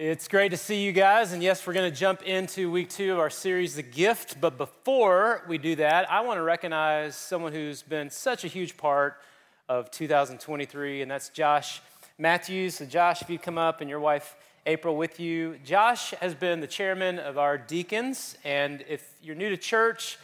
It's great to see you guys. And yes, we're going to jump into week two of our series, The Gift. But before we do that, I want to recognize someone who's been such a huge part of 2023, and that's Josh Matthews. So, Josh, if you come up and your wife April with you, Josh has been the chairman of our deacons. And if you're new to church,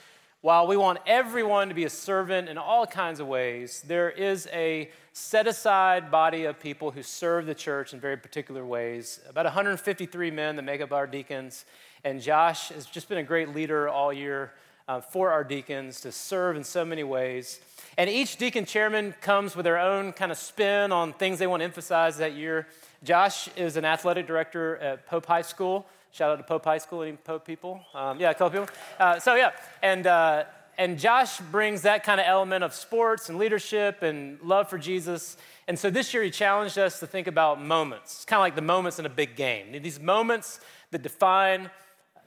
while we want everyone to be a servant in all kinds of ways, there is a set aside body of people who serve the church in very particular ways. About 153 men that make up our deacons. And Josh has just been a great leader all year uh, for our deacons to serve in so many ways. And each deacon chairman comes with their own kind of spin on things they want to emphasize that year. Josh is an athletic director at Pope High School. Shout out to Pope High School, any Pope people? Um, yeah, a couple people. Uh, so, yeah, and, uh, and Josh brings that kind of element of sports and leadership and love for Jesus. And so this year he challenged us to think about moments. It's kind of like the moments in a big game. These moments that define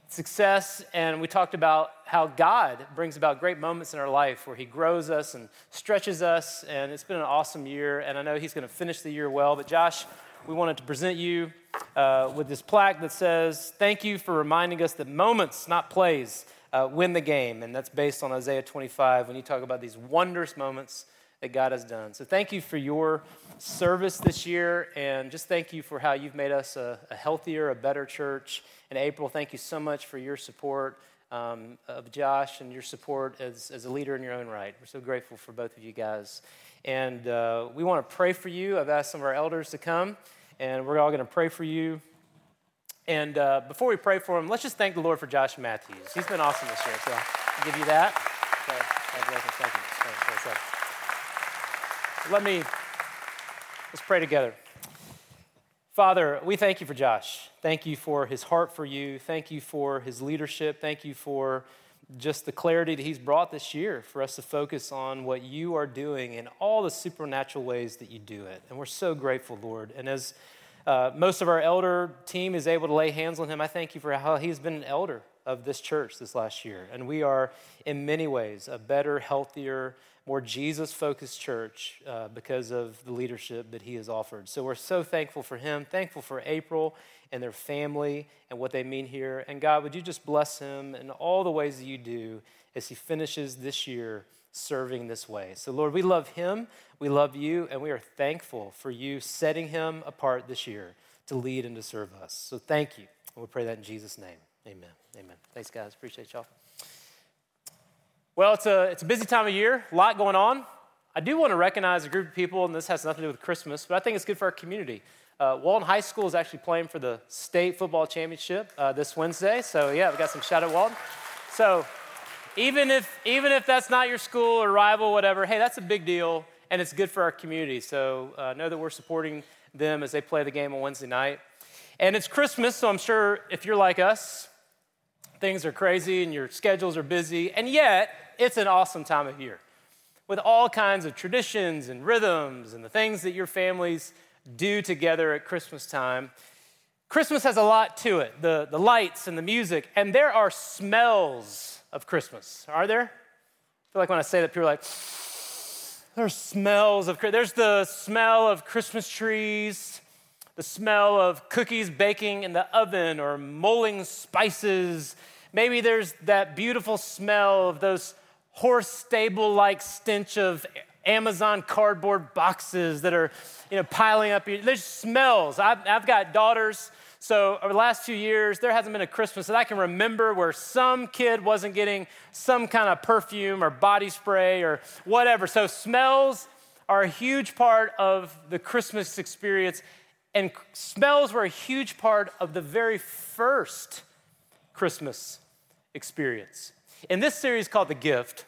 success. And we talked about how God brings about great moments in our life where he grows us and stretches us. And it's been an awesome year. And I know he's going to finish the year well. But Josh, we wanted to present you uh, with this plaque that says, Thank you for reminding us that moments, not plays, uh, win the game. And that's based on Isaiah 25 when you talk about these wondrous moments that God has done. So thank you for your service this year. And just thank you for how you've made us a, a healthier, a better church. And April, thank you so much for your support. Um, of Josh and your support as, as a leader in your own right. We're so grateful for both of you guys. And uh, we want to pray for you. I've asked some of our elders to come and we're all going to pray for you. And uh, before we pray for him, let's just thank the Lord for Josh Matthews. He's been awesome this year, so I'll give you that. Let me, let's pray together. Father, we thank you for Josh. Thank you for his heart for you. Thank you for his leadership. Thank you for just the clarity that he's brought this year for us to focus on what you are doing in all the supernatural ways that you do it. And we're so grateful, Lord. And as uh, most of our elder team is able to lay hands on him, I thank you for how he's been an elder of this church this last year. And we are, in many ways, a better, healthier, more Jesus focused church uh, because of the leadership that he has offered. So we're so thankful for him, thankful for April and their family and what they mean here. And God, would you just bless him in all the ways that you do as he finishes this year serving this way. So, Lord, we love him, we love you, and we are thankful for you setting him apart this year to lead and to serve us. So, thank you. And we pray that in Jesus' name. Amen. Amen. Thanks, guys. Appreciate y'all. Well, it's a, it's a busy time of year, a lot going on. I do want to recognize a group of people, and this has nothing to do with Christmas, but I think it's good for our community. Uh, Walton High School is actually playing for the state football championship uh, this Wednesday. So, yeah, we got some shout out Walton. So, even if, even if that's not your school or rival, whatever, hey, that's a big deal, and it's good for our community. So, uh, know that we're supporting them as they play the game on Wednesday night. And it's Christmas, so I'm sure if you're like us, things are crazy and your schedules are busy, and yet it's an awesome time of year with all kinds of traditions and rhythms and the things that your families do together at Christmas time. Christmas has a lot to it the, the lights and the music, and there are smells of Christmas, are there? I feel like when I say that, people are like, there's smells of There's the smell of Christmas trees, the smell of cookies baking in the oven or mulling spices. Maybe there's that beautiful smell of those horse stable like stench of Amazon cardboard boxes that are, you know, piling up. There's smells. I've, I've got daughters. So over the last few years, there hasn't been a Christmas that I can remember where some kid wasn't getting some kind of perfume or body spray or whatever. So smells are a huge part of the Christmas experience. And smells were a huge part of the very first Christmas experience. In this series called The Gift,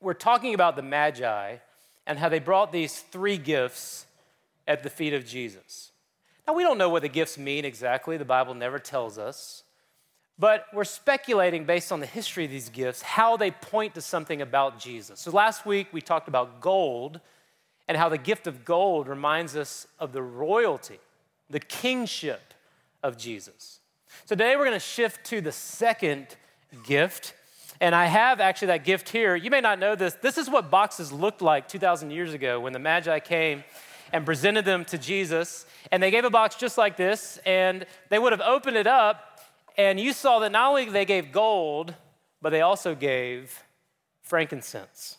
we're talking about the Magi and how they brought these three gifts at the feet of Jesus. Now, we don't know what the gifts mean exactly, the Bible never tells us, but we're speculating based on the history of these gifts how they point to something about Jesus. So, last week we talked about gold and how the gift of gold reminds us of the royalty, the kingship of Jesus. So, today we're going to shift to the second gift. And I have actually that gift here. You may not know this. This is what boxes looked like 2,000 years ago when the Magi came and presented them to Jesus. And they gave a box just like this, and they would have opened it up, and you saw that not only they gave gold, but they also gave frankincense.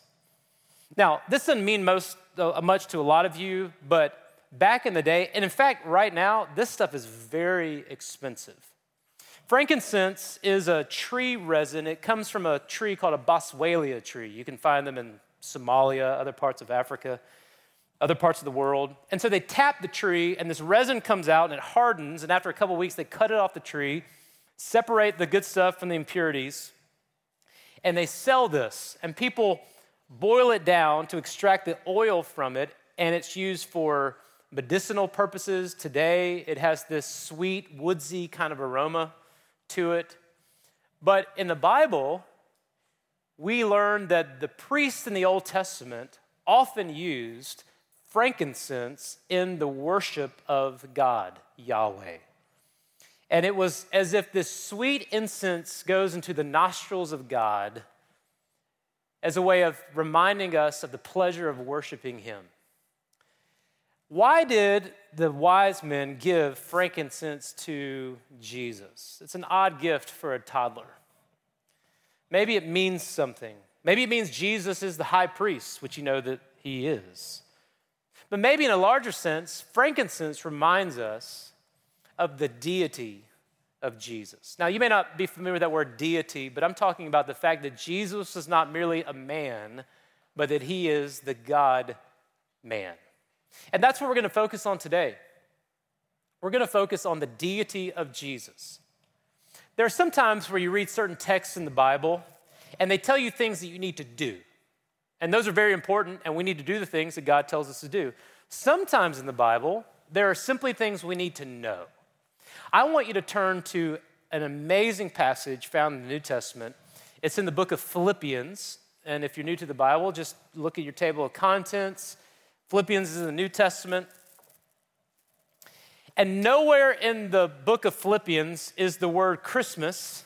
Now, this doesn't mean most, uh, much to a lot of you, but back in the day, and in fact, right now, this stuff is very expensive. Frankincense is a tree resin. It comes from a tree called a boswellia tree. You can find them in Somalia, other parts of Africa, other parts of the world. And so they tap the tree, and this resin comes out and it hardens. And after a couple weeks, they cut it off the tree, separate the good stuff from the impurities, and they sell this. And people boil it down to extract the oil from it, and it's used for medicinal purposes. Today, it has this sweet, woodsy kind of aroma to it. But in the Bible, we learn that the priests in the Old Testament often used frankincense in the worship of God, Yahweh. And it was as if this sweet incense goes into the nostrils of God as a way of reminding us of the pleasure of worshiping Him. Why did the wise men give frankincense to Jesus? It's an odd gift for a toddler. Maybe it means something. Maybe it means Jesus is the high priest, which you know that he is. But maybe in a larger sense, frankincense reminds us of the deity of Jesus. Now, you may not be familiar with that word deity, but I'm talking about the fact that Jesus is not merely a man, but that he is the God man. And that's what we're going to focus on today. We're going to focus on the deity of Jesus. There are some times where you read certain texts in the Bible and they tell you things that you need to do. And those are very important, and we need to do the things that God tells us to do. Sometimes in the Bible, there are simply things we need to know. I want you to turn to an amazing passage found in the New Testament. It's in the book of Philippians. And if you're new to the Bible, just look at your table of contents. Philippians is in the New Testament. And nowhere in the book of Philippians is the word Christmas.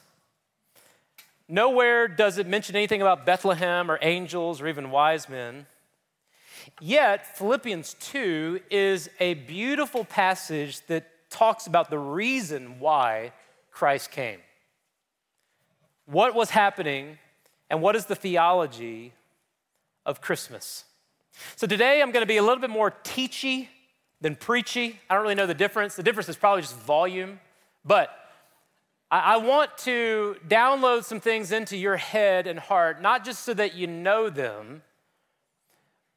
Nowhere does it mention anything about Bethlehem or angels or even wise men. Yet, Philippians 2 is a beautiful passage that talks about the reason why Christ came. What was happening, and what is the theology of Christmas? So, today I'm going to be a little bit more teachy than preachy. I don't really know the difference. The difference is probably just volume. But I, want to download some things into your head and heart, not just so that you know them,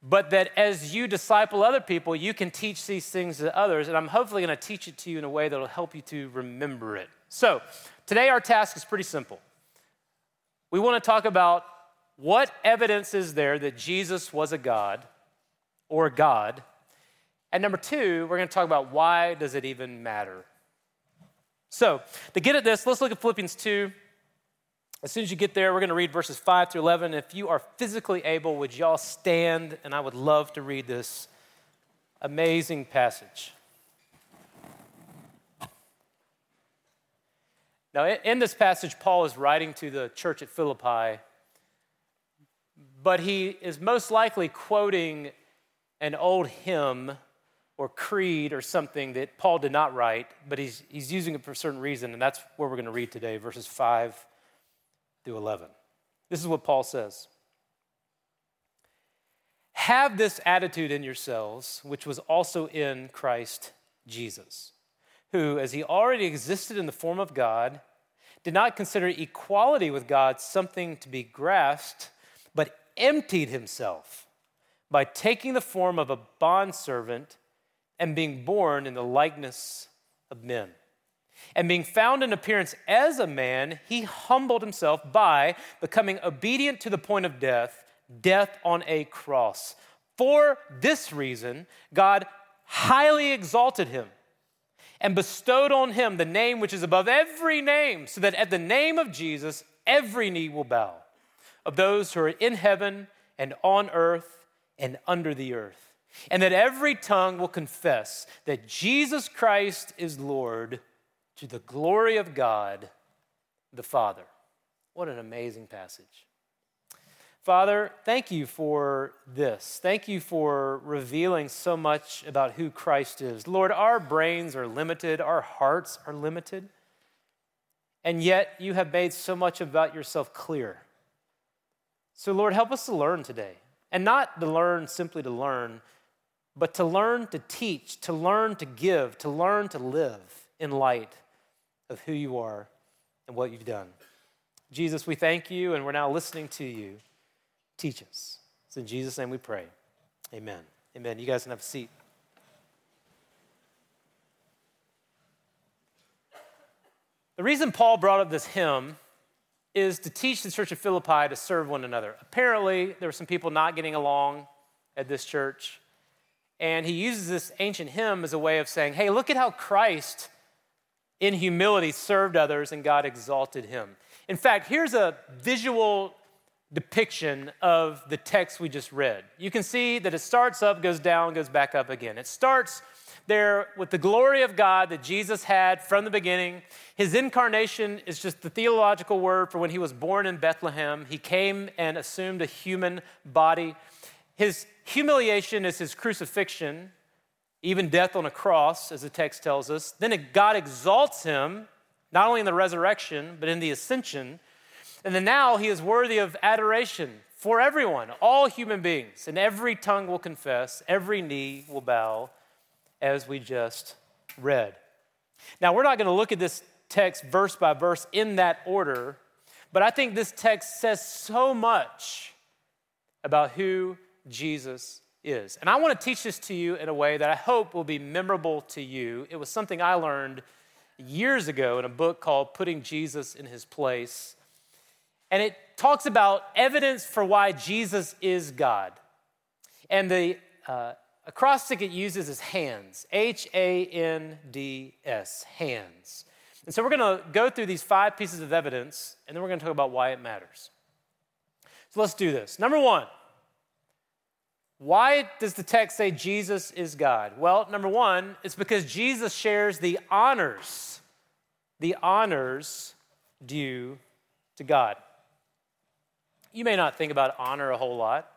but that as you disciple other people, you can teach these things to others. And I'm hopefully going to teach it to you in a way that will help you to remember it. So, today our task is pretty simple. We want to talk about what evidence is there that Jesus was a God or God and number two, we're going to talk about why does it even matter? So, to get at this, let's look at Philippians 2. As soon as you get there, we're going to read verses 5 through 11. If you are physically able, would y'all stand? And I would love to read this amazing passage. Now, in this passage, Paul is writing to the church at Philippi, but he is most likely quoting an old hymn or creed or something that Paul did not write, but he's, he's using it for a certain reason, and that's where we're going to read today, verses 5 through 11. This is what Paul says Have this attitude in yourselves, which was also in Christ Jesus, who, as he already existed in the form of God, did not consider equality with God something to be grasped, but emptied himself by taking the form of a bondservant and being born in the likeness of men. And being found in appearance as a man, he humbled himself by becoming obedient to the point of death, death on a cross. For this reason, God highly exalted him and bestowed on him the name which is above every name, so that at the name of Jesus, every knee will bow of those who are in heaven and on earth and under the earth and that every tongue will confess that Jesus Christ is Lord to the glory of God the Father. What an amazing passage. Father, thank you for this. Thank you for revealing so much about who Christ is. Lord, our brains are limited, our hearts are limited, and yet you have made so much about yourself clear. So, Lord, help us to learn today, and not to learn simply to learn, but to learn to teach, to learn to give, to learn to live in light of who you are and what you've done. Jesus, we thank you, and we're now listening to you teach us. It's in Jesus' name we pray. Amen. Amen. You guys can have a seat. The reason Paul brought up this hymn is to teach the church of Philippi to serve one another. Apparently, there were some people not getting along at this church, and he uses this ancient hymn as a way of saying, hey, look at how Christ, in humility, served others and God exalted him. In fact, here's a visual depiction of the text we just read. You can see that it starts up, goes down, goes back up again. It starts there with the glory of God that Jesus had from the beginning. His incarnation is just the theological word for when he was born in Bethlehem. He came and assumed a human body. His humiliation is his crucifixion, even death on a cross, as the text tells us. Then God exalts him, not only in the resurrection, but in the ascension. And then now he is worthy of adoration for everyone, all human beings. And every tongue will confess, every knee will bow, as we just read. Now, we're not going to look at this text verse by verse in that order, but I think this text says so much about who Jesus is. And I want to teach this to you in a way that I hope will be memorable to you. It was something I learned years ago in a book called Putting Jesus in His Place and it talks about evidence for why Jesus is God. And the uh, acrostic it uses is hands H A N D S, hands. And so we're going to go through these five pieces of evidence, and then we're going to talk about why it matters. So let's do this. Number one, why does the text say Jesus is God? Well, number one, it's because Jesus shares the honors, the honors due to God. You may not think about honor a whole lot,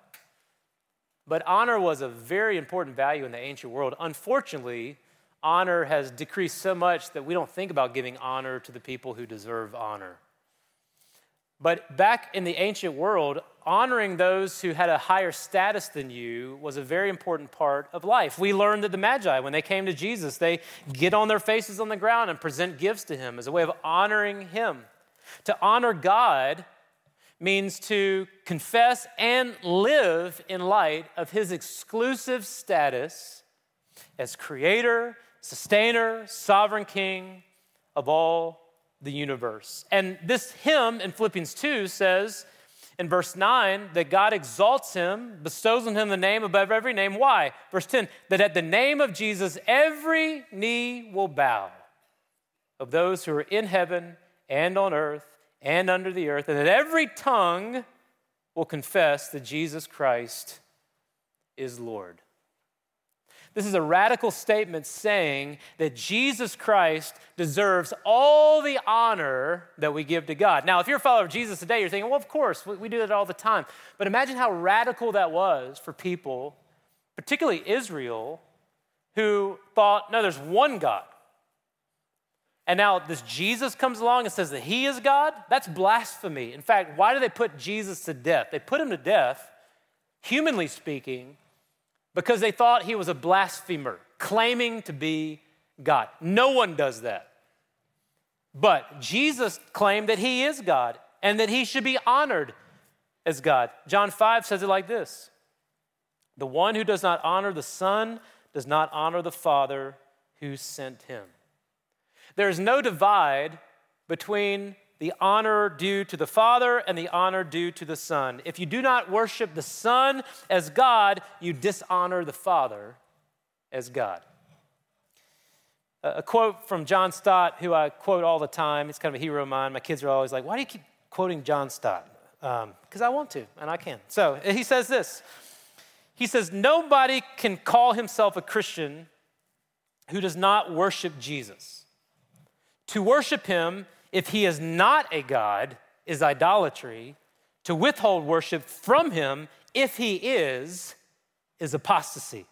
but honor was a very important value in the ancient world. Unfortunately, honor has decreased so much that we don't think about giving honor to the people who deserve honor. But back in the ancient world, honoring those who had a higher status than you was a very important part of life. We learned that the Magi, when they came to Jesus, they get on their faces on the ground and present gifts to him as a way of honoring him. To honor God means to confess and live in light of his exclusive status as creator, sustainer, sovereign king of all the universe. And this hymn in Philippians 2 says in verse 9 that God exalts him, bestows on him the name above every name. Why? Verse 10 that at the name of Jesus every knee will bow of those who are in heaven and on earth and under the earth, and that every tongue will confess that Jesus Christ is Lord. This is a radical statement saying that Jesus Christ deserves all the honor that we give to God. Now, if you're a follower of Jesus today, you're thinking, well, of course, we do that all the time. But imagine how radical that was for people, particularly Israel, who thought, no, there's one God. And now this Jesus comes along and says that he is God? That's blasphemy. In fact, why do they put Jesus to death? They put him to death, humanly speaking, because they thought he was a blasphemer, claiming to be God. No one does that. But Jesus claimed that he is God and that he should be honored as God. John 5 says it like this The one who does not honor the Son does not honor the Father who sent him. There is no divide between the honor due to the Father and the honor due to the Son. If you do not worship the Son as God, you dishonor the Father as God. A quote from John Stott, who I quote all the time. He's kind of a hero of mine. My kids are always like, Why do you keep quoting John Stott? Because um, I want to, and I can. So he says this He says, Nobody can call himself a Christian who does not worship Jesus. To worship him, if he is not a God, is idolatry. To withhold worship from him, if he is, is apostasy.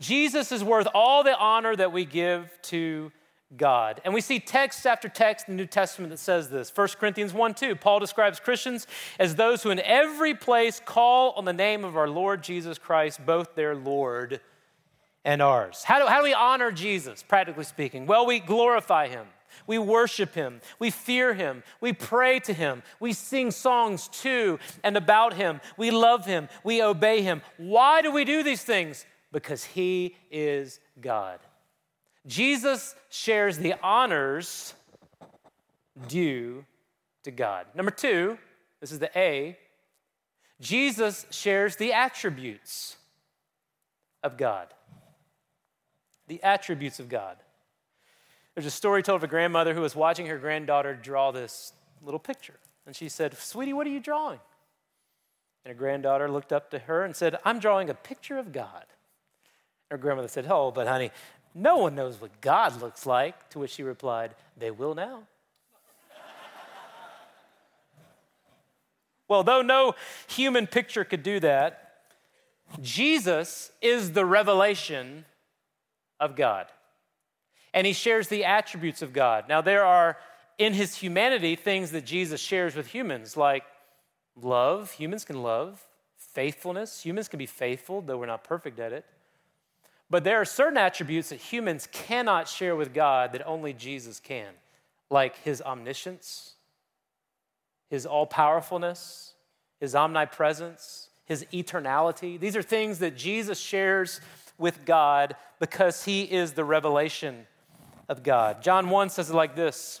Jesus is worth all the honor that we give to God. And we see text after text in the New Testament that says this. 1 Corinthians 1 2, Paul describes Christians as those who in every place call on the name of our Lord Jesus Christ, both their Lord and ours. How do, how do we honor Jesus, practically speaking? Well, we glorify him. We worship him. We fear him. We pray to him. We sing songs to and about him. We love him. We obey him. Why do we do these things? Because he is God. Jesus shares the honors due to God. Number two, this is the A, Jesus shares the attributes of God. The attributes of God. There's a story told of a grandmother who was watching her granddaughter draw this little picture. And she said, Sweetie, what are you drawing? And her granddaughter looked up to her and said, I'm drawing a picture of God. Her grandmother said, Oh, but honey, no one knows what God looks like. To which she replied, They will now. well, though no human picture could do that, Jesus is the revelation of God. And he shares the attributes of God. Now, there are in his humanity things that Jesus shares with humans, like love, humans can love, faithfulness, humans can be faithful, though we're not perfect at it. But there are certain attributes that humans cannot share with God that only Jesus can, like his omniscience, his all powerfulness, his omnipresence, his eternality. These are things that Jesus shares with God because he is the revelation of God. John 1 says it like this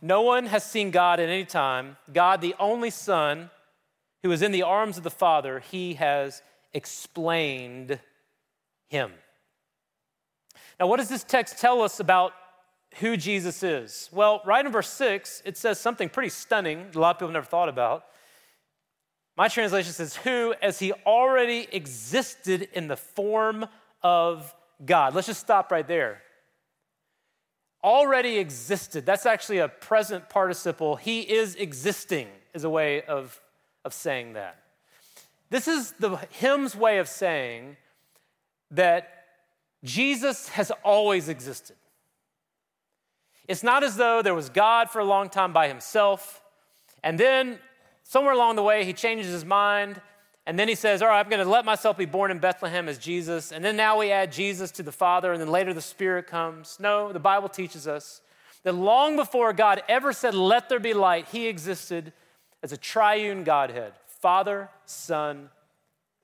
No one has seen God at any time. God, the only Son, who is in the arms of the Father, he has explained him. Now, what does this text tell us about who Jesus is? Well, right in verse 6, it says something pretty stunning a lot of people never thought about. My translation says, Who, as he already existed in the form of God. Let's just stop right there. Already existed. That's actually a present participle. He is existing, is a way of, of saying that. This is the hymn's way of saying that Jesus has always existed. It's not as though there was God for a long time by himself, and then somewhere along the way he changes his mind, and then he says, All right, I'm going to let myself be born in Bethlehem as Jesus, and then now we add Jesus to the Father, and then later the Spirit comes. No, the Bible teaches us that long before God ever said, Let there be light, he existed as a triune Godhead Father, Son,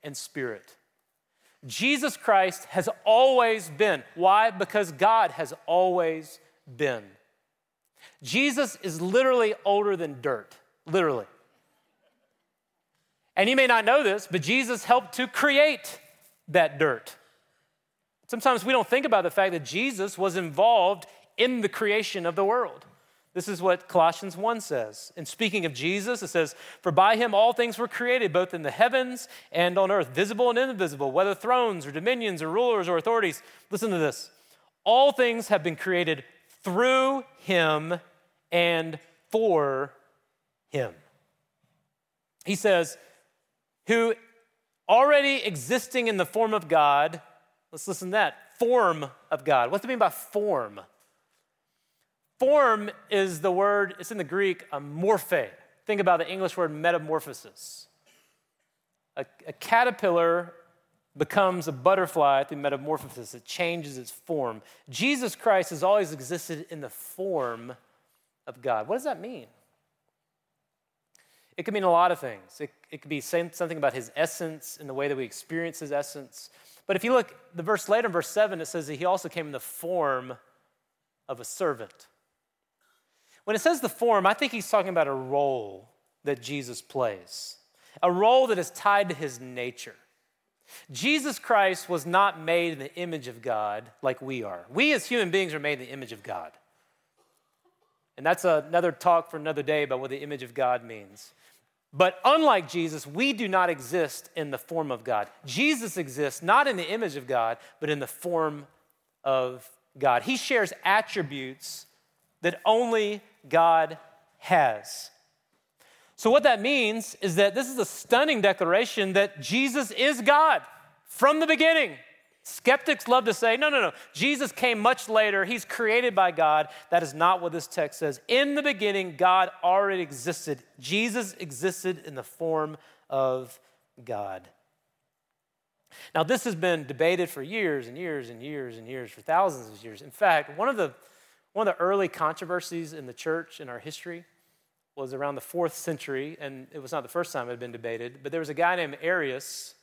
and Spirit. Jesus Christ has always been. Why? Because God has always been. Jesus is literally older than dirt, literally. And you may not know this, but Jesus helped to create that dirt. Sometimes we don't think about the fact that Jesus was involved in the creation of the world. This is what Colossians 1 says. And speaking of Jesus, it says, For by him all things were created, both in the heavens and on earth, visible and invisible, whether thrones or dominions or rulers or authorities. Listen to this. All things have been created through him and for him. He says, Who already existing in the form of God, let's listen to that, form of God. What's it mean by form? Form is the word, it's in the Greek, a morphe. Think about the English word metamorphosis. A, a caterpillar becomes a butterfly through metamorphosis, it changes its form. Jesus Christ has always existed in the form of God. What does that mean? It could mean a lot of things. It, it could be something about his essence and the way that we experience his essence. But if you look, the verse later in verse 7, it says that he also came in the form of a servant. When it says the form, I think he's talking about a role that Jesus plays, a role that is tied to his nature. Jesus Christ was not made in the image of God like we are. We as human beings are made in the image of God. And that's another talk for another day about what the image of God means. But unlike Jesus, we do not exist in the form of God. Jesus exists not in the image of God, but in the form of God. He shares attributes that only God has. So, what that means is that this is a stunning declaration that Jesus is God from the beginning. Skeptics love to say, no, no, no, Jesus came much later. He's created by God. That is not what this text says. In the beginning, God already existed. Jesus existed in the form of God. Now, this has been debated for years and years and years and years, for thousands of years. In fact, one of the, one of the early controversies in the church in our history was around the fourth century, and it was not the first time it had been debated, but there was a guy named Arius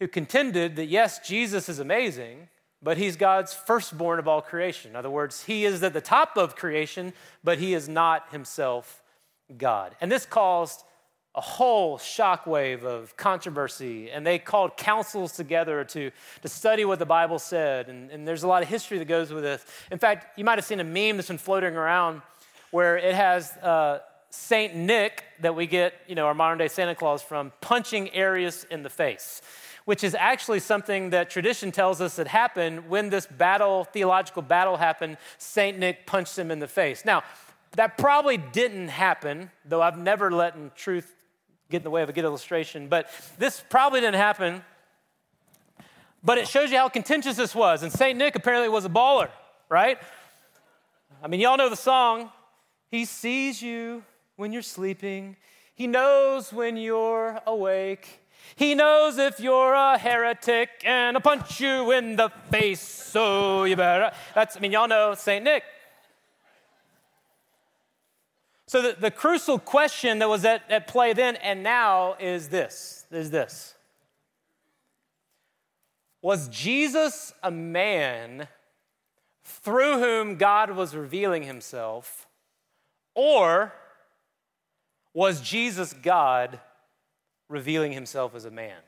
who contended that yes, Jesus is amazing, but he's God's firstborn of all creation. In other words, he is at the top of creation, but he is not himself God. And this caused a whole shockwave of controversy, and they called councils together to, to study what the Bible said. And, and there's a lot of history that goes with this. In fact, you might have seen a meme that's been floating around where it has uh, Saint Nick, that we get, you know, our modern day Santa Claus from, punching Arius in the face which is actually something that tradition tells us that happened when this battle, theological battle happened. St. Nick punched him in the face. Now, that probably didn't happen, though I've never let truth get in the way of a good illustration, but this probably didn't happen. But it shows you how contentious this was. And St. Nick apparently was a baller, right? I mean, y'all know the song. He sees you when you're sleeping, he knows when you're awake. He knows if you're a heretic and I'll punch you in the face, so you better. That's, I mean, y'all know St. Nick. So the, the crucial question that was at, at play then and now is this, is this. Was Jesus a man through whom God was revealing himself, or was Jesus God revealing himself as a man?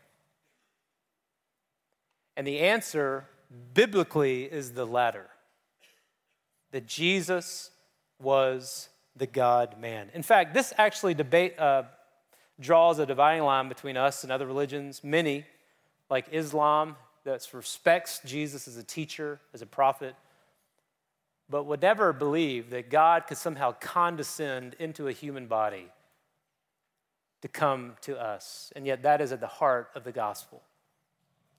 And the answer biblically is the latter that Jesus was the God man. In fact, this actually debate uh, draws a dividing line between us and other religions. Many, like Islam, that respects Jesus as a teacher, as a prophet, but would never believe that God could somehow condescend into a human body to come to us. And yet, that is at the heart of the gospel.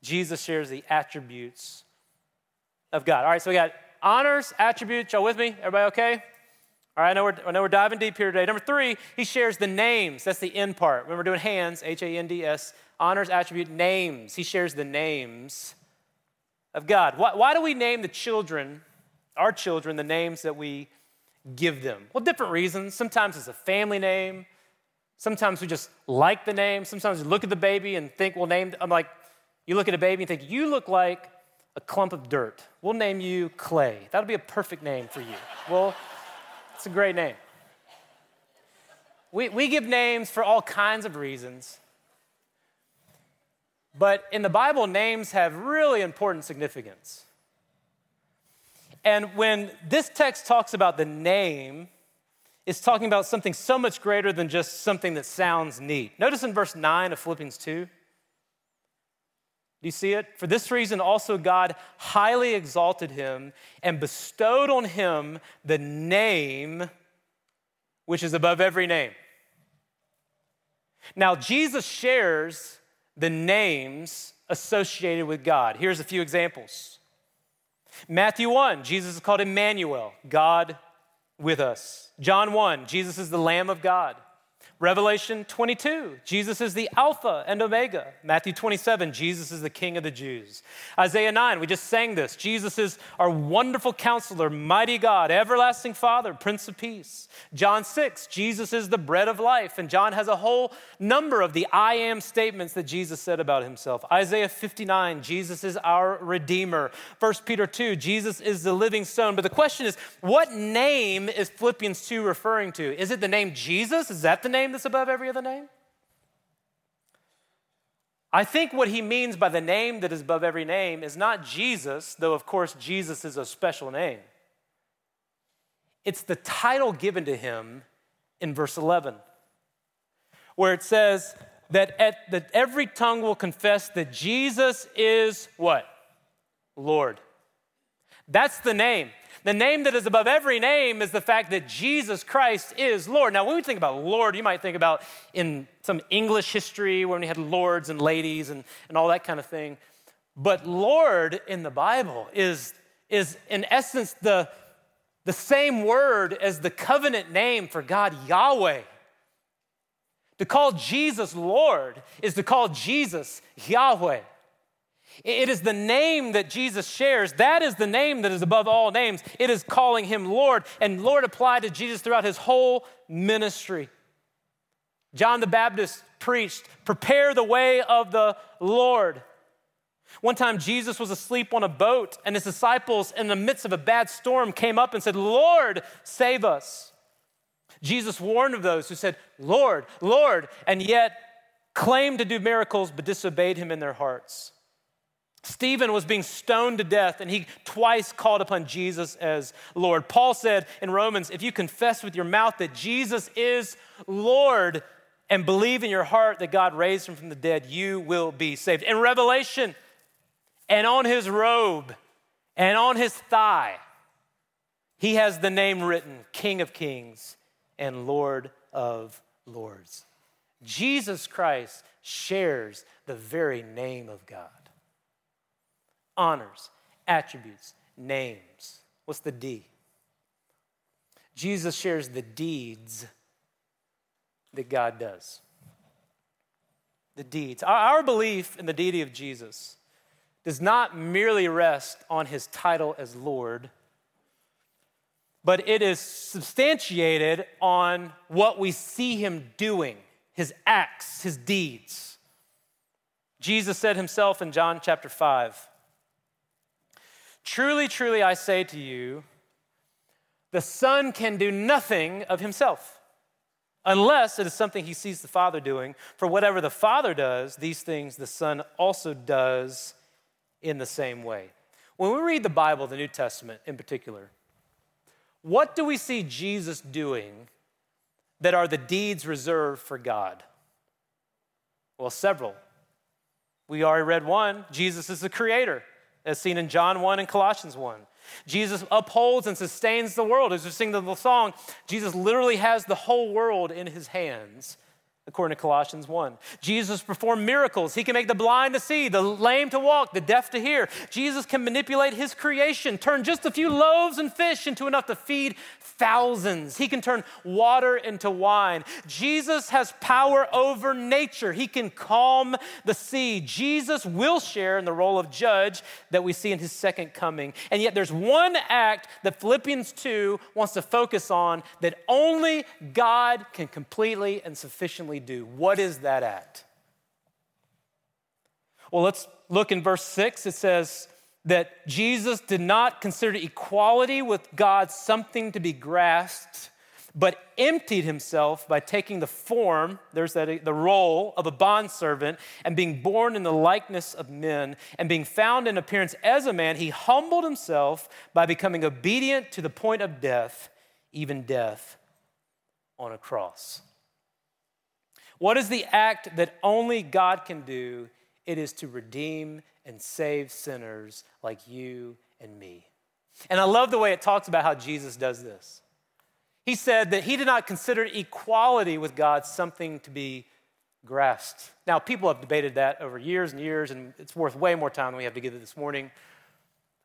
Jesus shares the attributes of God. All right, so we got honors, attributes. Y'all with me? Everybody okay? All right, I know, we're, I know we're diving deep here today. Number three, he shares the names. That's the end part. When we're doing hands, H A N D S, honors, attribute, names. He shares the names of God. Why, why do we name the children, our children, the names that we give them? Well, different reasons. Sometimes it's a family name. Sometimes we just like the name. Sometimes we look at the baby and think we'll name, I'm like, you look at a baby and think, you look like a clump of dirt. We'll name you Clay. That'll be a perfect name for you. well, it's a great name. We, we give names for all kinds of reasons. But in the Bible, names have really important significance. And when this text talks about the name, is talking about something so much greater than just something that sounds neat. Notice in verse 9 of Philippians 2. Do you see it? For this reason, also God highly exalted him and bestowed on him the name which is above every name. Now, Jesus shares the names associated with God. Here's a few examples. Matthew 1, Jesus is called Emmanuel, God with us. John 1, Jesus is the Lamb of God. Revelation 22, Jesus is the Alpha and Omega. Matthew 27, Jesus is the King of the Jews. Isaiah 9, we just sang this. Jesus is our wonderful counselor, mighty God, everlasting Father, Prince of Peace. John 6, Jesus is the bread of life. And John has a whole number of the I am statements that Jesus said about himself. Isaiah 59, Jesus is our Redeemer. 1 Peter 2, Jesus is the living stone. But the question is, what name is Philippians 2 referring to? Is it the name Jesus? Is that the name? Name that's above every other name? I think what he means by the name that is above every name is not Jesus, though of course Jesus is a special name. It's the title given to him in verse 11, where it says that, at, that every tongue will confess that Jesus is what? Lord. That's the name. The name that is above every name is the fact that Jesus Christ is Lord. Now, when we think about Lord, you might think about in some English history when we had lords and ladies and, and all that kind of thing. But Lord in the Bible is, is in essence the, the same word as the covenant name for God, Yahweh. To call Jesus Lord is to call Jesus Yahweh. It is the name that Jesus shares. That is the name that is above all names. It is calling him Lord. And Lord applied to Jesus throughout his whole ministry. John the Baptist preached, Prepare the way of the Lord. One time, Jesus was asleep on a boat, and his disciples, in the midst of a bad storm, came up and said, Lord, save us. Jesus warned of those who said, Lord, Lord, and yet claimed to do miracles but disobeyed him in their hearts. Stephen was being stoned to death, and he twice called upon Jesus as Lord. Paul said in Romans, If you confess with your mouth that Jesus is Lord and believe in your heart that God raised him from the dead, you will be saved. In Revelation, and on his robe and on his thigh, he has the name written King of Kings and Lord of Lords. Jesus Christ shares the very name of God honors, attributes, names. What's the D? Jesus shares the deeds that God does. The deeds. Our belief in the deity of Jesus does not merely rest on his title as Lord, but it is substantiated on what we see him doing, his acts, his deeds. Jesus said himself in John chapter 5 Truly, truly, I say to you, the Son can do nothing of himself unless it is something he sees the Father doing. For whatever the Father does, these things the Son also does in the same way. When we read the Bible, the New Testament in particular, what do we see Jesus doing that are the deeds reserved for God? Well, several. We already read one Jesus is the creator as seen in John 1 and Colossians 1. Jesus upholds and sustains the world. As we sing the song, Jesus literally has the whole world in his hands according to Colossians 1. Jesus performed miracles. He can make the blind to see, the lame to walk, the deaf to hear. Jesus can manipulate his creation, turn just a few loaves and fish into enough to feed thousands. He can turn water into wine. Jesus has power over nature. He can calm the sea. Jesus will share in the role of judge that we see in his second coming. And yet there's one act that Philippians 2 wants to focus on that only God can completely and sufficiently do. What is that act? Well, let's look in verse 6. It says that Jesus did not consider equality with God something to be grasped, but emptied himself by taking the form, there's that, the role of a bondservant, and being born in the likeness of men, and being found in appearance as a man, he humbled himself by becoming obedient to the point of death, even death on a cross. What is the act that only God can do? It is to redeem and save sinners like you and me. And I love the way it talks about how Jesus does this. He said that he did not consider equality with God something to be grasped. Now, people have debated that over years and years, and it's worth way more time than we have to give it this morning.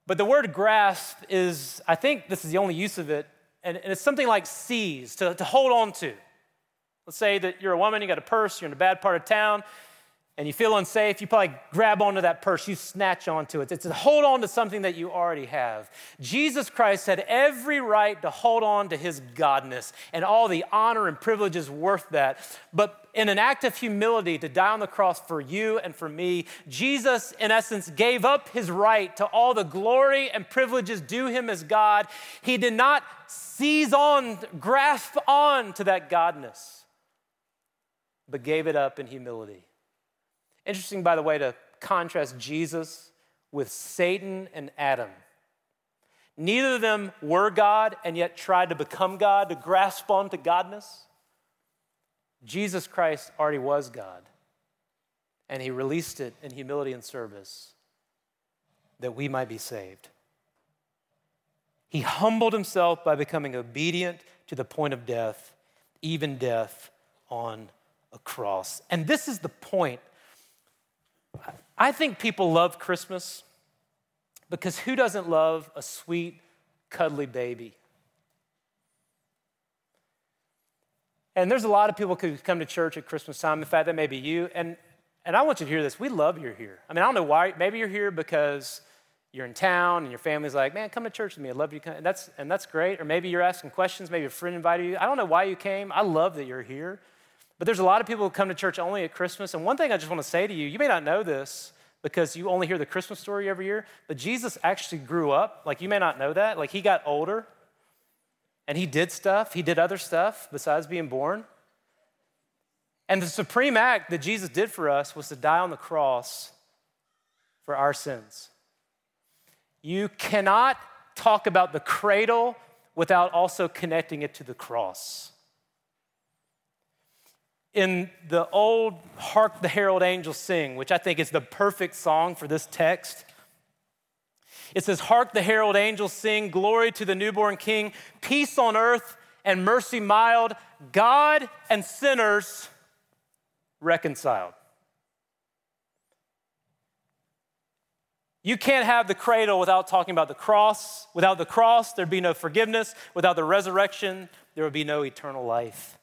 But the word grasp is, I think this is the only use of it, and it's something like seize, to, to hold on to. Let's say that you're a woman, you got a purse, you're in a bad part of town, and you feel unsafe, you probably grab onto that purse, you snatch onto it. It's to hold on to something that you already have. Jesus Christ had every right to hold on to his godness and all the honor and privileges worth that. But in an act of humility to die on the cross for you and for me, Jesus, in essence, gave up his right to all the glory and privileges due him as God. He did not seize on, grasp on to that godness but gave it up in humility. Interesting, by the way, to contrast Jesus with Satan and Adam. Neither of them were God and yet tried to become God, to grasp onto godness. Jesus Christ already was God, and he released it in humility and service that we might be saved. He humbled himself by becoming obedient to the point of death, even death on a cross. And this is the point. I think people love Christmas because who doesn't love a sweet, cuddly baby? And there's a lot of people who come to church at Christmas time. In fact, that may be you. And, and I want you to hear this. We love you're here. I mean, I don't know why. Maybe you're here because you're in town and your family's like, man, come to church with me. I'd love you. And that's, and that's great. Or maybe you're asking questions. Maybe a friend invited you. I don't know why you came. I love that you're here. But there's a lot of people who come to church only at Christmas. And one thing I just want to say to you, you may not know this because you only hear the Christmas story every year, but Jesus actually grew up. Like, you may not know that. Like, he got older and he did stuff, he did other stuff besides being born. And the supreme act that Jesus did for us was to die on the cross for our sins. You cannot talk about the cradle without also connecting it to the cross. In the old Hark the Herald Angels Sing, which I think is the perfect song for this text, it says, Hark the herald angels sing, glory to the newborn king, peace on earth and mercy mild, God and sinners reconciled. You can't have the cradle without talking about the cross. Without the cross, there'd be no forgiveness. Without the resurrection, there would be no eternal life.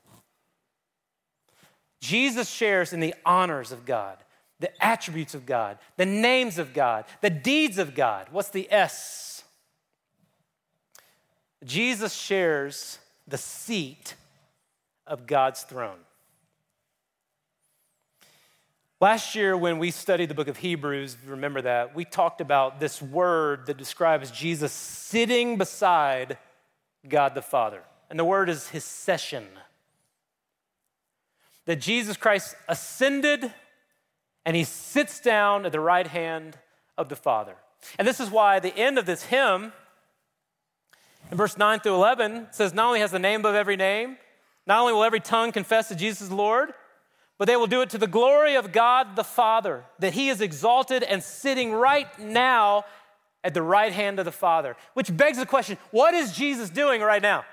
Jesus shares in the honors of God the attributes of God, the names of God, the deeds of God. What's the S? Jesus shares the seat of God's throne. Last year, when we studied the book of Hebrews, remember that, we talked about this word that describes Jesus sitting beside God the Father. And the word is his session. That Jesus Christ ascended and he sits down at the right hand of the Father. And this is why the end of this hymn, in verse 9 through 11, says, Not only has the name above every name, not only will every tongue confess that Jesus is Lord, but they will do it to the glory of God the Father, that he is exalted and sitting right now at the right hand of the Father. Which begs the question what is Jesus doing right now?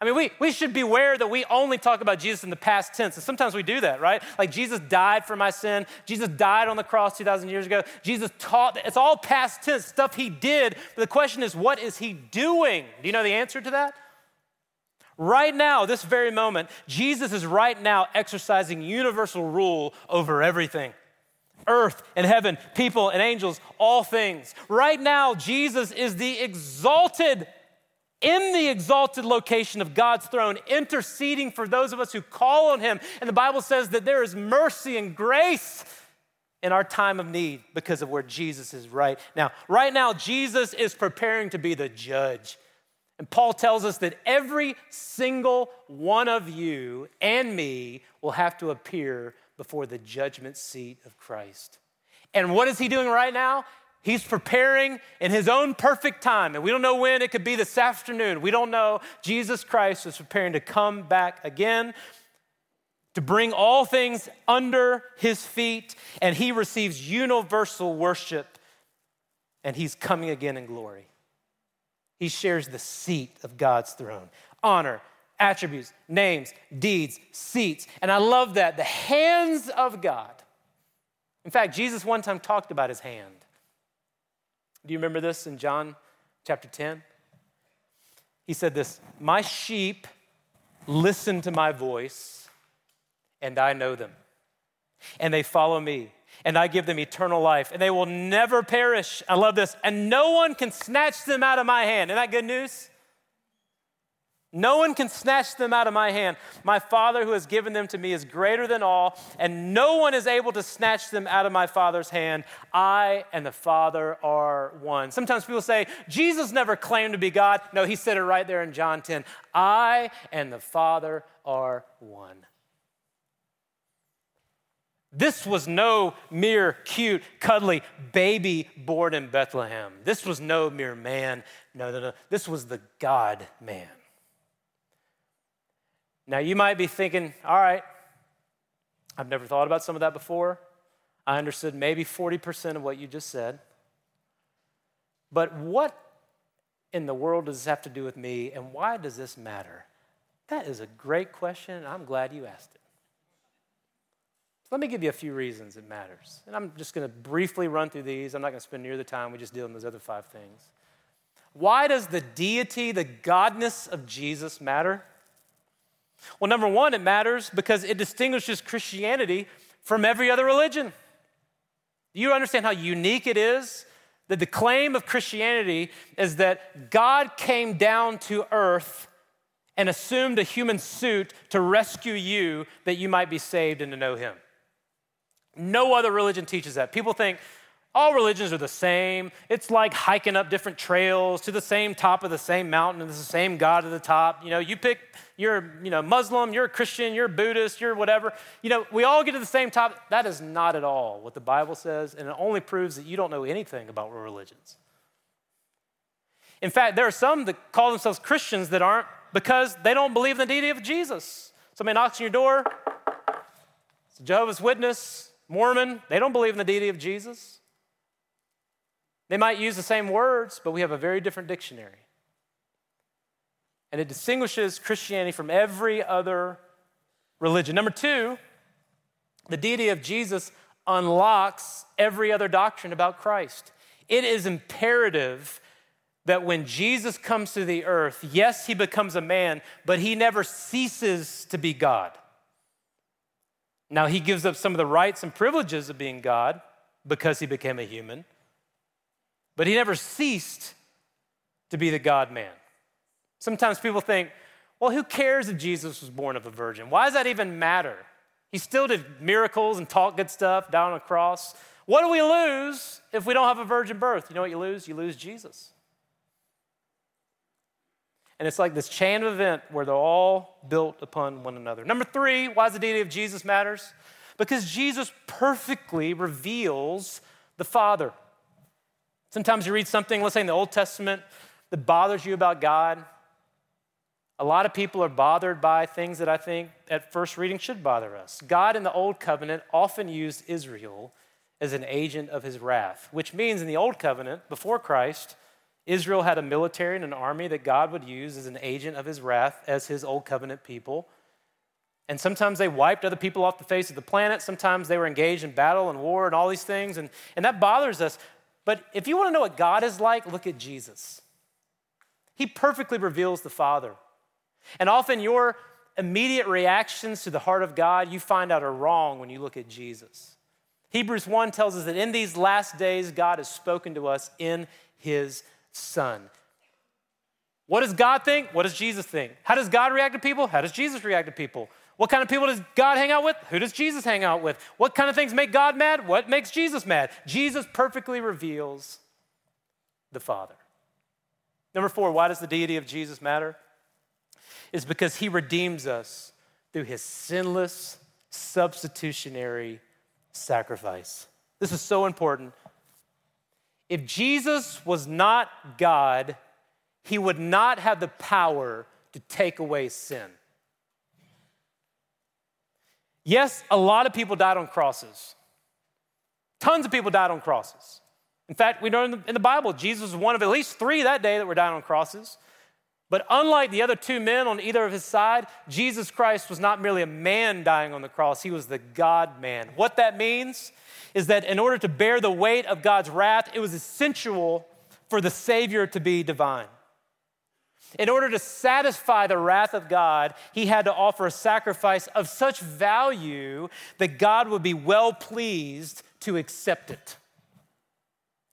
I mean, we, we should beware that we only talk about Jesus in the past tense. And sometimes we do that, right? Like Jesus died for my sin. Jesus died on the cross 2,000 years ago. Jesus taught, it's all past tense, stuff he did. But the question is, what is he doing? Do you know the answer to that? Right now, this very moment, Jesus is right now exercising universal rule over everything earth and heaven, people and angels, all things. Right now, Jesus is the exalted in the exalted location of God's throne, interceding for those of us who call on Him. And the Bible says that there is mercy and grace in our time of need because of where Jesus is right now. Right now, Jesus is preparing to be the judge. And Paul tells us that every single one of you and me will have to appear before the judgment seat of Christ. And what is he doing right now? He's preparing in his own perfect time, and we don't know when. It could be this afternoon. We don't know. Jesus Christ is preparing to come back again to bring all things under his feet, and he receives universal worship, and he's coming again in glory. He shares the seat of God's throne honor, attributes, names, deeds, seats. And I love that the hands of God. In fact, Jesus one time talked about his hand. Do you remember this in John chapter 10? He said this My sheep listen to my voice, and I know them, and they follow me. And I give them eternal life, and they will never perish. I love this. And no one can snatch them out of my hand. Isn't that good news? No one can snatch them out of my hand. My Father who has given them to me is greater than all, and no one is able to snatch them out of my Father's hand. I and the Father are one. Sometimes people say, Jesus never claimed to be God. No, he said it right there in John 10. I and the Father are one. This was no mere cute, cuddly baby born in Bethlehem. This was no mere man. No, no, no. This was the God man. Now, you might be thinking, all right, I've never thought about some of that before. I understood maybe 40% of what you just said. But what in the world does this have to do with me, and why does this matter? That is a great question, and I'm glad you asked it. Let me give you a few reasons it matters. And I'm just going to briefly run through these. I'm not going to spend near the time. We just deal with those other five things. Why does the deity, the godness of Jesus matter? Well, number one, it matters because it distinguishes Christianity from every other religion. Do you understand how unique it is? That the claim of Christianity is that God came down to earth and assumed a human suit to rescue you that you might be saved and to know Him. No other religion teaches that. People think, all religions are the same. It's like hiking up different trails to the same top of the same mountain, and it's the same God at the top. You know, you pick, you're you know, Muslim, you're a Christian, you're Buddhist, you're whatever. You know, we all get to the same top. That is not at all what the Bible says, and it only proves that you don't know anything about religions. In fact, there are some that call themselves Christians that aren't because they don't believe in the deity of Jesus. Somebody knocks on your door, it's a Jehovah's Witness, Mormon, they don't believe in the deity of Jesus. They might use the same words, but we have a very different dictionary. And it distinguishes Christianity from every other religion. Number two, the deity of Jesus unlocks every other doctrine about Christ. It is imperative that when Jesus comes to the earth, yes, he becomes a man, but he never ceases to be God. Now, he gives up some of the rights and privileges of being God because he became a human. But he never ceased to be the God man. Sometimes people think, well, who cares if Jesus was born of a virgin? Why does that even matter? He still did miracles and taught good stuff down on a cross. What do we lose if we don't have a virgin birth? You know what you lose? You lose Jesus. And it's like this chain of event where they're all built upon one another. Number three, why does the deity of Jesus matters? Because Jesus perfectly reveals the Father. Sometimes you read something, let's say in the Old Testament, that bothers you about God. A lot of people are bothered by things that I think at first reading should bother us. God in the Old Covenant often used Israel as an agent of his wrath, which means in the Old Covenant, before Christ, Israel had a military and an army that God would use as an agent of his wrath as his Old Covenant people. And sometimes they wiped other people off the face of the planet. Sometimes they were engaged in battle and war and all these things. And, and that bothers us. But if you want to know what God is like, look at Jesus. He perfectly reveals the Father. And often your immediate reactions to the heart of God, you find out are wrong when you look at Jesus. Hebrews 1 tells us that in these last days, God has spoken to us in his Son. What does God think? What does Jesus think? How does God react to people? How does Jesus react to people? What kind of people does God hang out with? Who does Jesus hang out with? What kind of things make God mad? What makes Jesus mad? Jesus perfectly reveals the Father. Number four, why does the deity of Jesus matter? Is because he redeems us through his sinless, substitutionary sacrifice. This is so important. If Jesus was not God, he would not have the power to take away sin. Yes, a lot of people died on crosses. Tons of people died on crosses. In fact, we know in the, in the Bible, Jesus was one of at least three that day that were dying on crosses. But unlike the other two men on either of his side, Jesus Christ was not merely a man dying on the cross, he was the God man. What that means is that in order to bear the weight of God's wrath, it was essential for the Savior to be divine. In order to satisfy the wrath of God, he had to offer a sacrifice of such value that God would be well pleased to accept it.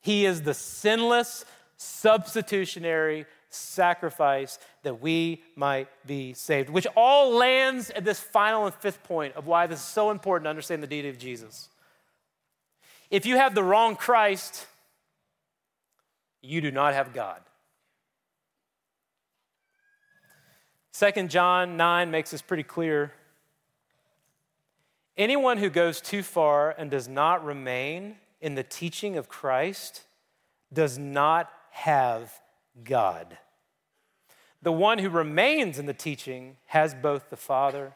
He is the sinless, substitutionary sacrifice that we might be saved, which all lands at this final and fifth point of why this is so important to understand the deity of Jesus. If you have the wrong Christ, you do not have God. 2 John 9 makes this pretty clear. Anyone who goes too far and does not remain in the teaching of Christ does not have God. The one who remains in the teaching has both the Father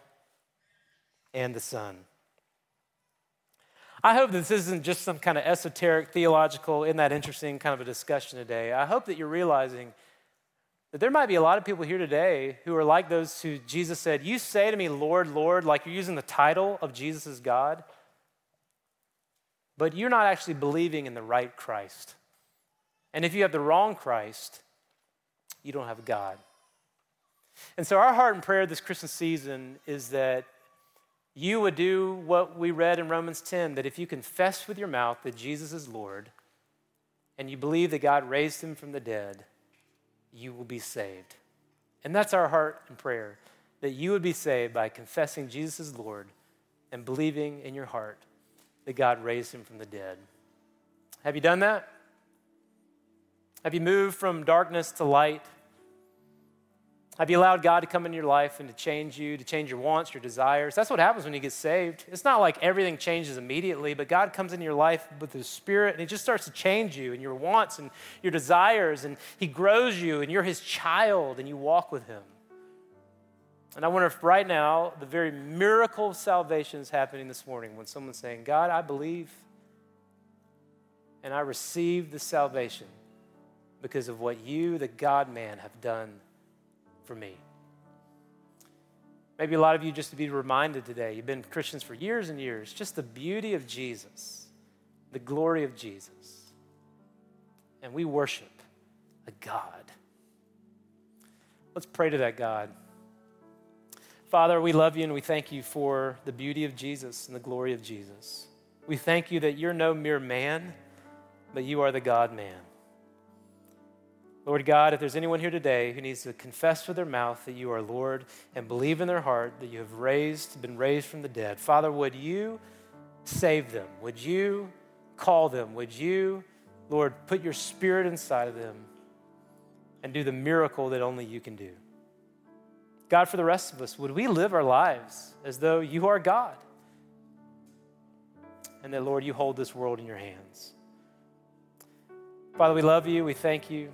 and the Son. I hope this isn't just some kind of esoteric, theological, isn't that interesting kind of a discussion today. I hope that you're realizing that there might be a lot of people here today who are like those who Jesus said, You say to me, Lord, Lord, like you're using the title of Jesus as God, but you're not actually believing in the right Christ. And if you have the wrong Christ, you don't have God. And so, our heart and prayer this Christmas season is that you would do what we read in Romans 10 that if you confess with your mouth that Jesus is Lord and you believe that God raised him from the dead, you will be saved. And that's our heart and prayer that you would be saved by confessing Jesus is Lord and believing in your heart that God raised him from the dead. Have you done that? Have you moved from darkness to light? Have you allowed God to come into your life and to change you, to change your wants, your desires? That's what happens when you get saved. It's not like everything changes immediately, but God comes into your life with His Spirit and He just starts to change you and your wants and your desires, and He grows you, and you're His child, and you walk with Him. And I wonder if right now the very miracle of salvation is happening this morning when someone's saying, God, I believe and I receive the salvation because of what you, the God man, have done for me. Maybe a lot of you just to be reminded today, you've been Christians for years and years, just the beauty of Jesus, the glory of Jesus. And we worship a God. Let's pray to that God. Father, we love you and we thank you for the beauty of Jesus and the glory of Jesus. We thank you that you're no mere man, but you are the God man. Lord God, if there's anyone here today who needs to confess with their mouth that you are Lord and believe in their heart that you have raised, been raised from the dead, Father, would you save them? Would you call them? Would you, Lord, put your spirit inside of them and do the miracle that only you can do? God, for the rest of us, would we live our lives as though you are God? And that, Lord, you hold this world in your hands. Father, we love you. We thank you.